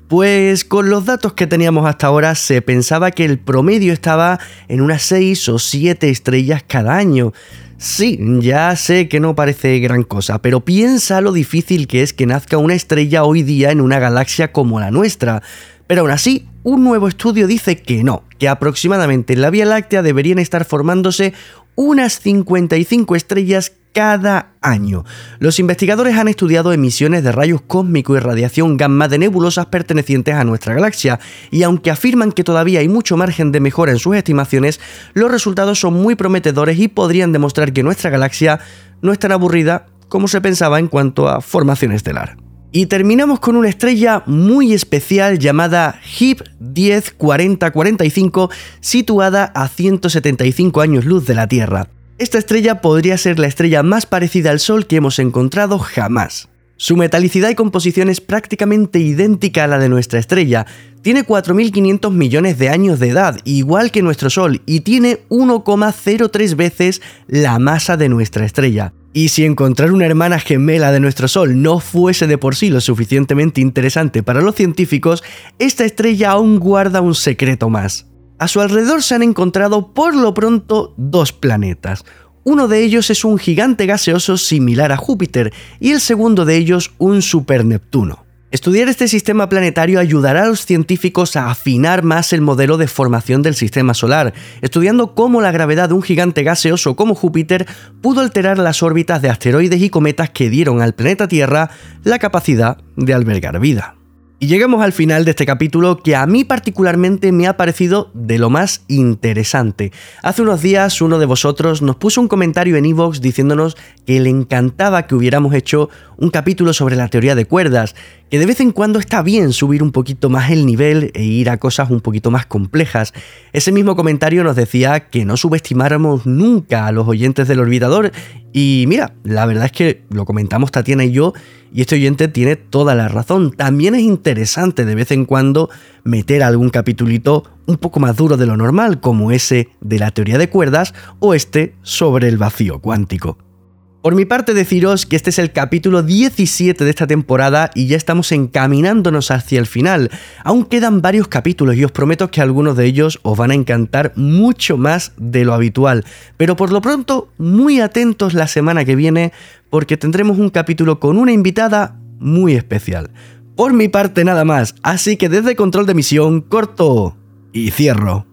Pues con los datos que teníamos hasta ahora se pensaba que el promedio estaba en unas 6 o 7 estrellas cada año. Sí, ya sé que no parece gran cosa, pero piensa lo difícil que es que nazca una estrella hoy día en una galaxia como la nuestra. Pero aún así, un nuevo estudio dice que no, que aproximadamente en la Vía Láctea deberían estar formándose unas 55 estrellas cada año. Los investigadores han estudiado emisiones de rayos cósmicos y radiación gamma de nebulosas pertenecientes a nuestra galaxia, y aunque afirman que todavía hay mucho margen de mejora en sus estimaciones, los resultados son muy prometedores y podrían demostrar que nuestra galaxia no es tan aburrida como se pensaba en cuanto a formación estelar. Y terminamos con una estrella muy especial llamada HIP 104045, situada a 175 años luz de la Tierra. Esta estrella podría ser la estrella más parecida al Sol que hemos encontrado jamás. Su metalicidad y composición es prácticamente idéntica a la de nuestra estrella. Tiene 4.500 millones de años de edad, igual que nuestro Sol, y tiene 1,03 veces la masa de nuestra estrella. Y si encontrar una hermana gemela de nuestro Sol no fuese de por sí lo suficientemente interesante para los científicos, esta estrella aún guarda un secreto más. A su alrededor se han encontrado por lo pronto dos planetas. Uno de ellos es un gigante gaseoso similar a Júpiter y el segundo de ellos un super Neptuno. Estudiar este sistema planetario ayudará a los científicos a afinar más el modelo de formación del sistema solar, estudiando cómo la gravedad de un gigante gaseoso como Júpiter pudo alterar las órbitas de asteroides y cometas que dieron al planeta Tierra la capacidad de albergar vida. Y llegamos al final de este capítulo que a mí particularmente me ha parecido de lo más interesante. Hace unos días uno de vosotros nos puso un comentario en Evox diciéndonos que le encantaba que hubiéramos hecho un capítulo sobre la teoría de cuerdas, que de vez en cuando está bien subir un poquito más el nivel e ir a cosas un poquito más complejas. Ese mismo comentario nos decía que no subestimáramos nunca a los oyentes del olvidador y mira, la verdad es que lo comentamos Tatiana y yo y este oyente tiene toda la razón. También es interesante de vez en cuando meter algún capitulito un poco más duro de lo normal, como ese de la teoría de cuerdas o este sobre el vacío cuántico. Por mi parte deciros que este es el capítulo 17 de esta temporada y ya estamos encaminándonos hacia el final. Aún quedan varios capítulos y os prometo que algunos de ellos os van a encantar mucho más de lo habitual. Pero por lo pronto, muy atentos la semana que viene porque tendremos un capítulo con una invitada muy especial. Por mi parte nada más, así que desde control de misión corto y cierro.